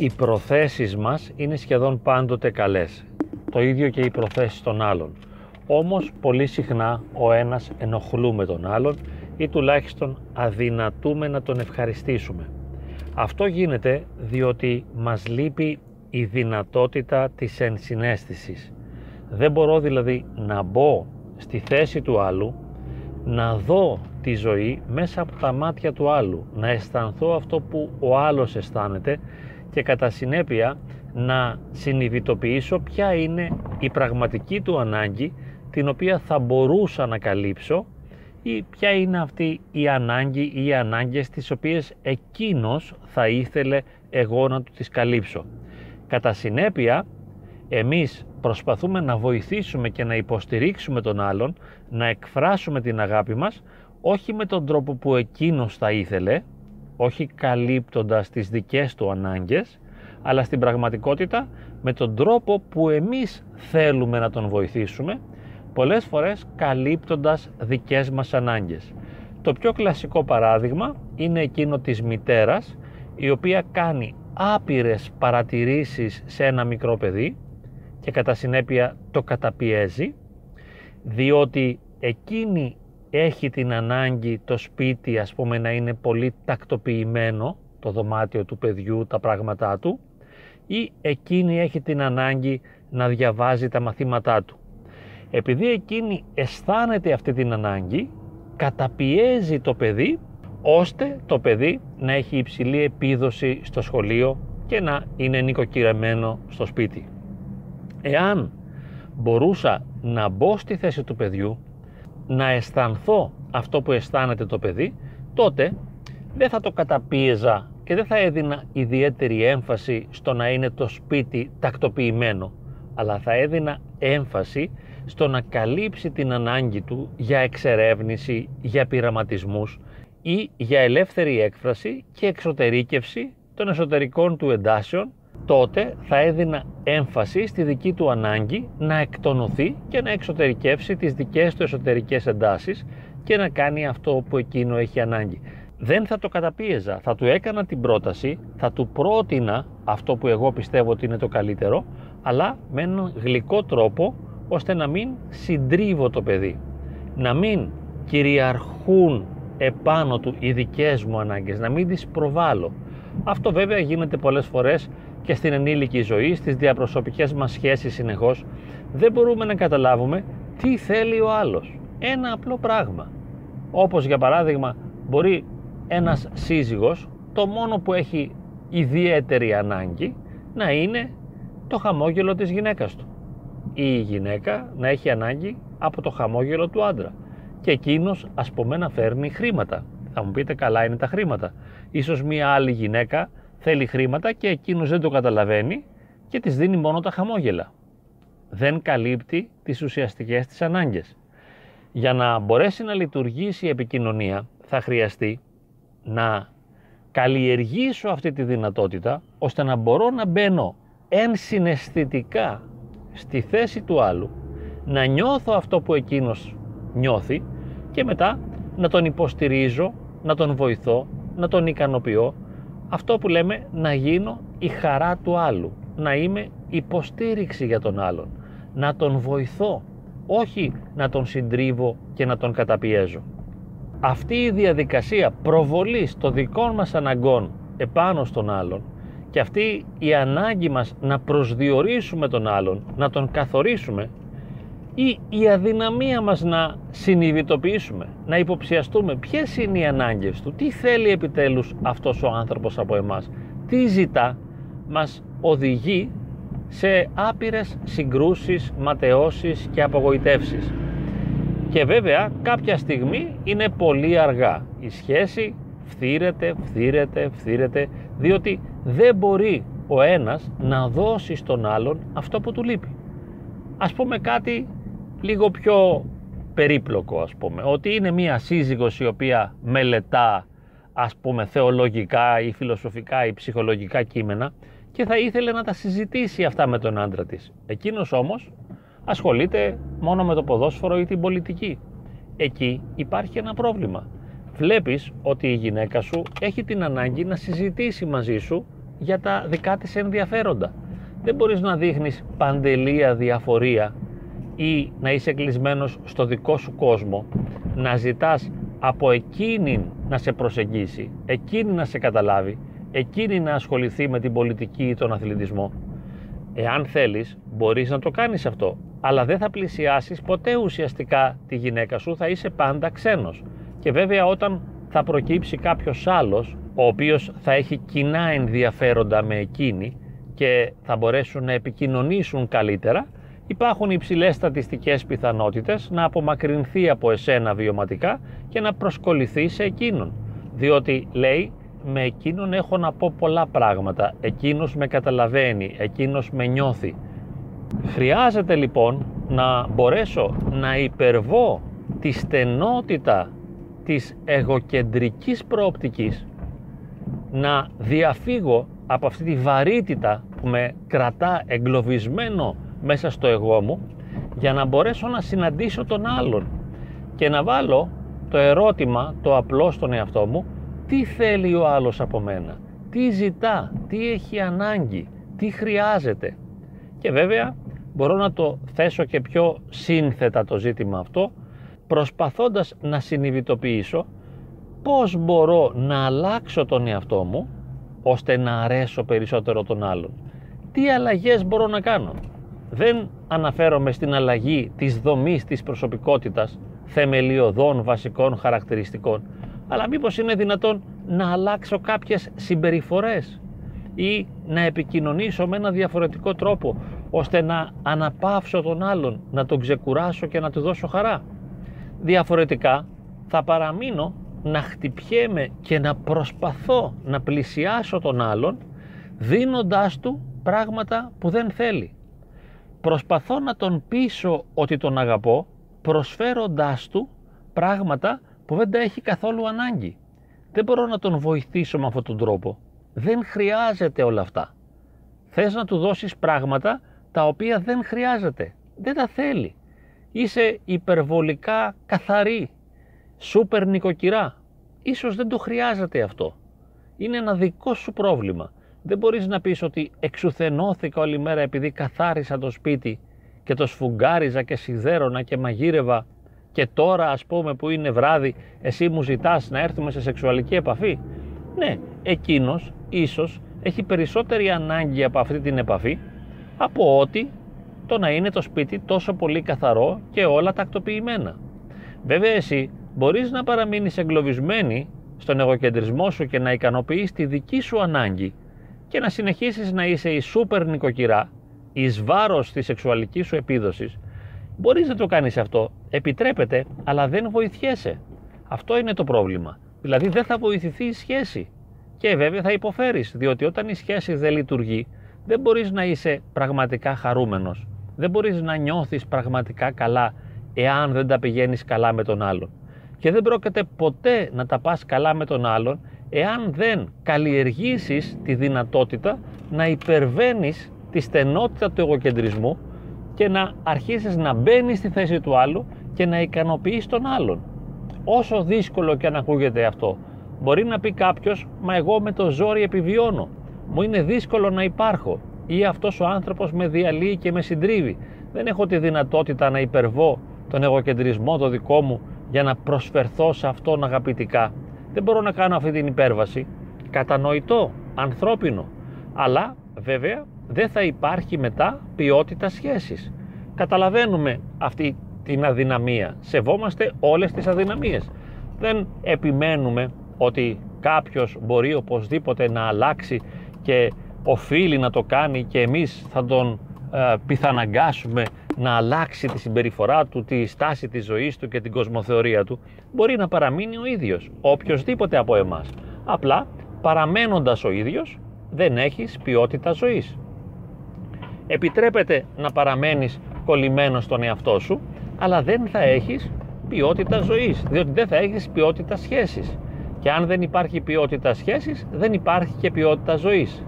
οι προθέσεις μας είναι σχεδόν πάντοτε καλές. Το ίδιο και οι προθέσεις των άλλων. Όμως πολύ συχνά ο ένας ενοχλούμε τον άλλον ή τουλάχιστον αδυνατούμε να τον ευχαριστήσουμε. Αυτό γίνεται διότι μας λείπει η δυνατότητα της ενσυναίσθησης. Δεν μπορώ δηλαδή να μπω στη θέση του άλλου, να δω τη ζωή μέσα από τα μάτια του άλλου, να αισθανθώ αυτό που ο άλλος αισθάνεται και κατά συνέπεια να συνειδητοποιήσω ποια είναι η πραγματική του ανάγκη την οποία θα μπορούσα να καλύψω ή ποια είναι αυτή η ανάγκη ή οι ανάγκες τις οποίες εκείνος θα ήθελε εγώ να του τις καλύψω. Κατά συνέπεια, εμείς προσπαθούμε να βοηθήσουμε και να υποστηρίξουμε τον άλλον, να εκφράσουμε την αγάπη μας, όχι με τον τρόπο που εκείνος θα ήθελε, όχι καλύπτοντας τις δικές του ανάγκες, αλλά στην πραγματικότητα με τον τρόπο που εμείς θέλουμε να τον βοηθήσουμε, πολλές φορές καλύπτοντας δικές μας ανάγκες. Το πιο κλασικό παράδειγμα είναι εκείνο της μητέρας, η οποία κάνει άπειρες παρατηρήσεις σε ένα μικρό παιδί και κατά συνέπεια το καταπιέζει, διότι εκείνη έχει την ανάγκη το σπίτι ας πούμε να είναι πολύ τακτοποιημένο το δωμάτιο του παιδιού, τα πράγματά του ή εκείνη έχει την ανάγκη να διαβάζει τα μαθήματά του. Επειδή εκείνη αισθάνεται αυτή την ανάγκη, καταπιέζει το παιδί ώστε το παιδί να έχει υψηλή επίδοση στο σχολείο και να είναι νοικοκυρεμένο στο σπίτι. Εάν μπορούσα να μπω στη θέση του παιδιού, να αισθανθώ αυτό που αισθάνεται το παιδί, τότε δεν θα το καταπίεζα και δεν θα έδινα ιδιαίτερη έμφαση στο να είναι το σπίτι τακτοποιημένο, αλλά θα έδινα έμφαση στο να καλύψει την ανάγκη του για εξερεύνηση, για πειραματισμούς ή για ελεύθερη έκφραση και εξωτερήκευση των εσωτερικών του εντάσεων, τότε θα έδινα έμφαση στη δική του ανάγκη να εκτονωθεί και να εξωτερικεύσει τις δικές του εσωτερικές εντάσεις και να κάνει αυτό που εκείνο έχει ανάγκη δεν θα το καταπίεζα. Θα του έκανα την πρόταση, θα του πρότεινα αυτό που εγώ πιστεύω ότι είναι το καλύτερο, αλλά με έναν γλυκό τρόπο ώστε να μην συντρίβω το παιδί. Να μην κυριαρχούν επάνω του οι δικές μου ανάγκες, να μην τις προβάλλω. Αυτό βέβαια γίνεται πολλές φορές και στην ενήλικη ζωή, στις διαπροσωπικές μας σχέσεις συνεχώς. Δεν μπορούμε να καταλάβουμε τι θέλει ο άλλος. Ένα απλό πράγμα. Όπως για παράδειγμα μπορεί ένας σύζυγος το μόνο που έχει ιδιαίτερη ανάγκη να είναι το χαμόγελο της γυναίκας του. Ή η γυναίκα να έχει ανάγκη από το χαμόγελο του άντρα. Και εκείνος ας πούμε να φέρνει χρήματα. Θα μου πείτε καλά είναι τα χρήματα. Ίσως μία άλλη γυναίκα θέλει χρήματα και εκείνος δεν το καταλαβαίνει και της δίνει μόνο τα χαμόγελα. Δεν καλύπτει τις ουσιαστικές της ανάγκες. Για να μπορέσει να λειτουργήσει η επικοινωνία θα χρειαστεί να καλλιεργήσω αυτή τη δυνατότητα ώστε να μπορώ να μπαίνω ενσυναισθητικά στη θέση του άλλου, να νιώθω αυτό που εκείνος νιώθει και μετά να τον υποστηρίζω, να τον βοηθώ, να τον ικανοποιώ. Αυτό που λέμε να γίνω η χαρά του άλλου, να είμαι υποστήριξη για τον άλλον, να τον βοηθώ, όχι να τον συντρίβω και να τον καταπιέζω. Αυτή η διαδικασία προβολής των δικών μας αναγκών επάνω στον άλλον και αυτή η ανάγκη μας να προσδιορίσουμε τον άλλον, να τον καθορίσουμε ή η αδυναμία μας να συνειδητοποιήσουμε, να υποψιαστούμε ποιες είναι οι ανάγκες του, τι θέλει επιτέλους αυτός ο άνθρωπος από εμάς, τι ζητά, μας οδηγεί σε άπειρες συγκρούσεις, ματαιώσεις και απογοητεύσεις. Και βέβαια κάποια στιγμή είναι πολύ αργά. Η σχέση φθήρεται, φθήρεται, φθήρεται, διότι δεν μπορεί ο ένας να δώσει στον άλλον αυτό που του λείπει. Ας πούμε κάτι λίγο πιο περίπλοκο ας πούμε, ότι είναι μία σύζυγος η οποία μελετά ας πούμε θεολογικά ή φιλοσοφικά ή ψυχολογικά κείμενα και θα ήθελε να τα συζητήσει αυτά με τον άντρα της. Εκείνος όμως ασχολείται μόνο με το ποδόσφαιρο ή την πολιτική. Εκεί υπάρχει ένα πρόβλημα. Βλέπεις ότι η γυναίκα σου έχει την ανάγκη να συζητήσει μαζί σου για τα δικά της ενδιαφέροντα. Δεν μπορείς να δείχνεις παντελία διαφορία ή να είσαι κλεισμένος στο δικό σου κόσμο, να ζητάς από εκείνη να σε προσεγγίσει, εκείνη να σε καταλάβει, εκείνη να ασχοληθεί με την πολιτική ή τον αθλητισμό. Εάν θέλεις, μπορείς να το κάνεις αυτό, αλλά δεν θα πλησιάσεις ποτέ ουσιαστικά τη γυναίκα σου, θα είσαι πάντα ξένος. Και βέβαια όταν θα προκύψει κάποιος άλλος, ο οποίος θα έχει κοινά ενδιαφέροντα με εκείνη και θα μπορέσουν να επικοινωνήσουν καλύτερα, υπάρχουν υψηλές στατιστικές πιθανότητες να απομακρυνθεί από εσένα βιωματικά και να προσκοληθεί σε εκείνον. Διότι λέει με εκείνον έχω να πω πολλά πράγματα, εκείνος με καταλαβαίνει, εκείνος με νιώθει. Χρειάζεται λοιπόν να μπορέσω να υπερβώ τη στενότητα της εγωκεντρικής προοπτικής, να διαφύγω από αυτή τη βαρύτητα που με κρατά εγκλωβισμένο μέσα στο εγώ μου για να μπορέσω να συναντήσω τον άλλον και να βάλω το ερώτημα, το απλό στον εαυτό μου, τι θέλει ο άλλος από μένα, τι ζητά, τι έχει ανάγκη, τι χρειάζεται. Και βέβαια μπορώ να το θέσω και πιο σύνθετα το ζήτημα αυτό, προσπαθώντας να συνειδητοποιήσω πώς μπορώ να αλλάξω τον εαυτό μου, ώστε να αρέσω περισσότερο τον άλλον. Τι αλλαγές μπορώ να κάνω; Δεν αναφέρομαι στην αλλαγή της δομής της προσωπικότητας θεμελιωδών βασικών χαρακτηριστικών αλλά μήπως είναι δυνατόν να αλλάξω κάποιες συμπεριφορές ή να επικοινωνήσω με ένα διαφορετικό τρόπο ώστε να αναπαύσω τον άλλον, να τον ξεκουράσω και να του δώσω χαρά. Διαφορετικά θα παραμείνω να χτυπιέμαι και να προσπαθώ να πλησιάσω τον άλλον δίνοντάς του πράγματα που δεν θέλει προσπαθώ να τον πείσω ότι τον αγαπώ προσφέροντάς του πράγματα που δεν τα έχει καθόλου ανάγκη. Δεν μπορώ να τον βοηθήσω με αυτόν τον τρόπο. Δεν χρειάζεται όλα αυτά. Θες να του δώσεις πράγματα τα οποία δεν χρειάζεται. Δεν τα θέλει. Είσαι υπερβολικά καθαρή. Σούπερ νοικοκυρά. Ίσως δεν το χρειάζεται αυτό. Είναι ένα δικό σου πρόβλημα. Δεν μπορείς να πεις ότι εξουθενώθηκα όλη μέρα επειδή καθάρισα το σπίτι και το σφουγγάριζα και σιδέρωνα και μαγείρευα και τώρα ας πούμε που είναι βράδυ εσύ μου ζητάς να έρθουμε σε σεξουαλική επαφή; Ναι, εκείνος ίσως έχει περισσότερη ανάγκη από αυτή την επαφή από ότι το να είναι το σπίτι τόσο πολύ καθαρό και όλα τακτοποιημένα. Βέβαια εσύ μπορείς να παραμείνεις εγκλωβισμένη στον εγωκεντρισμό σου και να ικανοποιείς τη δική σου ανάγκη και να συνεχίσεις να είσαι η σούπερ νοικοκυρά εις βάρος της σεξουαλικής σου επίδοσης, μπορείς να το κάνεις αυτό, επιτρέπεται, αλλά δεν βοηθιέσαι. Αυτό είναι το πρόβλημα. Δηλαδή δεν θα βοηθηθεί η σχέση. Και βέβαια θα υποφέρεις, διότι όταν η σχέση δεν λειτουργεί, δεν μπορείς να είσαι πραγματικά χαρούμενος. Δεν μπορείς να νιώθεις πραγματικά καλά εάν δεν τα πηγαίνεις καλά με τον άλλον. Και δεν πρόκειται ποτέ να τα πας καλά με τον άλλον εάν δεν καλλιεργήσεις τη δυνατότητα να υπερβαίνεις τη στενότητα του εγωκεντρισμού και να αρχίσεις να μπαίνεις στη θέση του άλλου και να ικανοποιείς τον άλλον. Όσο δύσκολο και αν ακούγεται αυτό, μπορεί να πει κάποιος «Μα εγώ με το ζόρι επιβιώνω, μου είναι δύσκολο να υπάρχω» ή «Αυτός ο άνθρωπος με διαλύει και με συντρίβει, δεν έχω τη δυνατότητα να υπερβώ τον εγωκεντρισμό το δικό μου για να προσφερθώ σε αυτόν αγαπητικά δεν μπορώ να κάνω αυτή την υπέρβαση. Κατανοητό, ανθρώπινο. Αλλά βέβαια δεν θα υπάρχει μετά ποιότητα σχέσης. Καταλαβαίνουμε αυτή την αδυναμία. Σεβόμαστε όλες τις αδυναμίες. Δεν επιμένουμε ότι κάποιος μπορεί οπωσδήποτε να αλλάξει και οφείλει να το κάνει και εμείς θα τον ε, πιθαναγκάσουμε να αλλάξει τη συμπεριφορά του, τη στάση της ζωής του και την κοσμοθεωρία του, μπορεί να παραμείνει ο ίδιος, οποιοδήποτε από εμάς. Απλά, παραμένοντας ο ίδιος, δεν έχεις ποιότητα ζωής. Επιτρέπεται να παραμένεις κολλημένος στον εαυτό σου, αλλά δεν θα έχεις ποιότητα ζωής, διότι δεν θα έχεις ποιότητα σχέσης. Και αν δεν υπάρχει ποιότητα σχέσης, δεν υπάρχει και ποιότητα ζωής.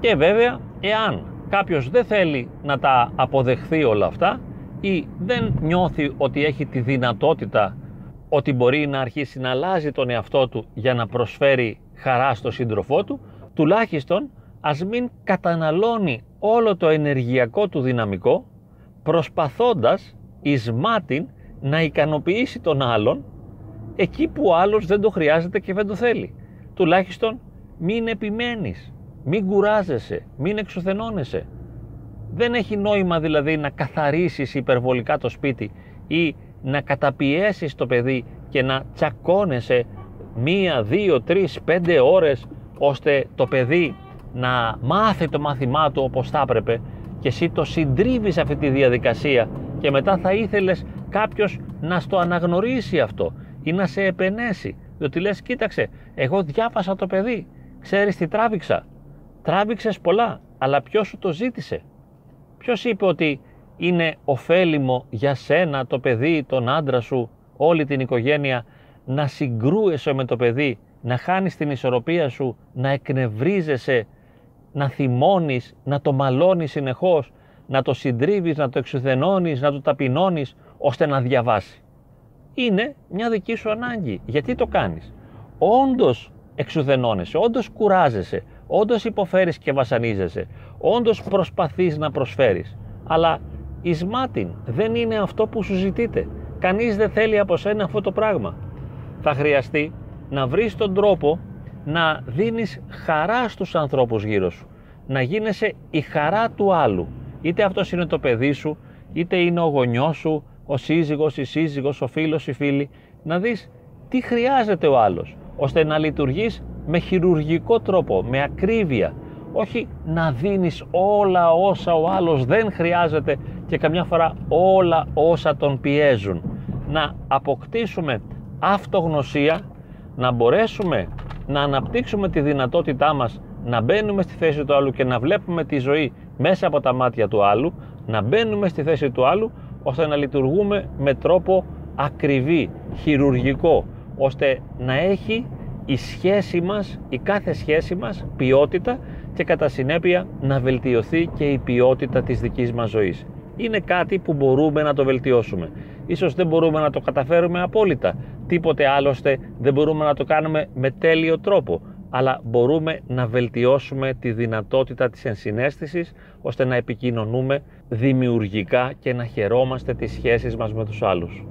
Και βέβαια, εάν κάποιος δεν θέλει να τα αποδεχθεί όλα αυτά ή δεν νιώθει ότι έχει τη δυνατότητα ότι μπορεί να αρχίσει να αλλάζει τον εαυτό του για να προσφέρει χαρά στο σύντροφό του, τουλάχιστον ας μην καταναλώνει όλο το ενεργειακό του δυναμικό προσπαθώντας εις μάτιν να ικανοποιήσει τον άλλον εκεί που ο άλλος δεν το χρειάζεται και δεν το θέλει. Τουλάχιστον μην επιμένεις, μην κουράζεσαι, μην εξουθενώνεσαι. Δεν έχει νόημα δηλαδή να καθαρίσεις υπερβολικά το σπίτι ή να καταπιέσεις το παιδί και να τσακώνεσαι μία, δύο, τρεις, πέντε ώρες ώστε το παιδί να μάθει το μάθημά του όπως θα έπρεπε και εσύ το συντρίβεις αυτή τη διαδικασία και μετά θα ήθελες κάποιος να στο αναγνωρίσει αυτό ή να σε επενέσει διότι λες κοίταξε εγώ διάβασα το παιδί ξέρεις τι τράβηξα; Τράβηξες πολλά αλλά ποιος σου το ζήτησε; Ποιος είπε ότι είναι ωφέλιμο για σένα το παιδί, τον άντρα σου, όλη την οικογένεια να συγκρούεσαι με το παιδί, να χάνεις την ισορροπία σου, να εκνευρίζεσαι, να θυμώνεις, να το μαλώνεις συνεχώς, να το συντρίβεις, να το εξουθενώνεις, να το ταπεινώνεις, ώστε να διαβάσει; Είναι μια δική σου ανάγκη. Γιατί το κάνεις; Όντως εξουθενώνεσαι, όντως κουράζεσαι, όντως υποφέρεις και βασανίζεσαι, όντως προσπαθείς να προσφέρεις. Αλλά Ισμάτιν δεν είναι αυτό που σου ζητείτε. Κανείς δεν θέλει από σένα αυτό το πράγμα. Θα χρειαστεί να βρεις τον τρόπο να δίνεις χαρά στους ανθρώπους γύρω σου. Να γίνεσαι η χαρά του άλλου. Είτε αυτός είναι το παιδί σου, είτε είναι ο γονιός σου, ο σύζυγος, η σύζυγος, ο φίλος, η φίλη. Να δεις τι χρειάζεται ο άλλος, ώστε να λειτουργείς με χειρουργικό τρόπο, με ακρίβεια, όχι να δίνεις όλα όσα ο άλλος δεν χρειάζεται και καμιά φορά όλα όσα τον πιέζουν. Να αποκτήσουμε αυτογνωσία, να μπορέσουμε να αναπτύξουμε τη δυνατότητά μας να μπαίνουμε στη θέση του άλλου και να βλέπουμε τη ζωή μέσα από τα μάτια του άλλου, να μπαίνουμε στη θέση του άλλου ώστε να λειτουργούμε με τρόπο ακριβή, χειρουργικό, ώστε να έχει η σχέση μας, η κάθε σχέση μας ποιότητα και κατά συνέπεια να βελτιωθεί και η ποιότητα της δικής μας ζωής. Είναι κάτι που μπορούμε να το βελτιώσουμε. Ίσως δεν μπορούμε να το καταφέρουμε απόλυτα. Τίποτε άλλωστε δεν μπορούμε να το κάνουμε με τέλειο τρόπο. Αλλά μπορούμε να βελτιώσουμε τη δυνατότητα της ενσυναίσθησης ώστε να επικοινωνούμε δημιουργικά και να χαιρόμαστε τις σχέσεις μας με τους άλλους.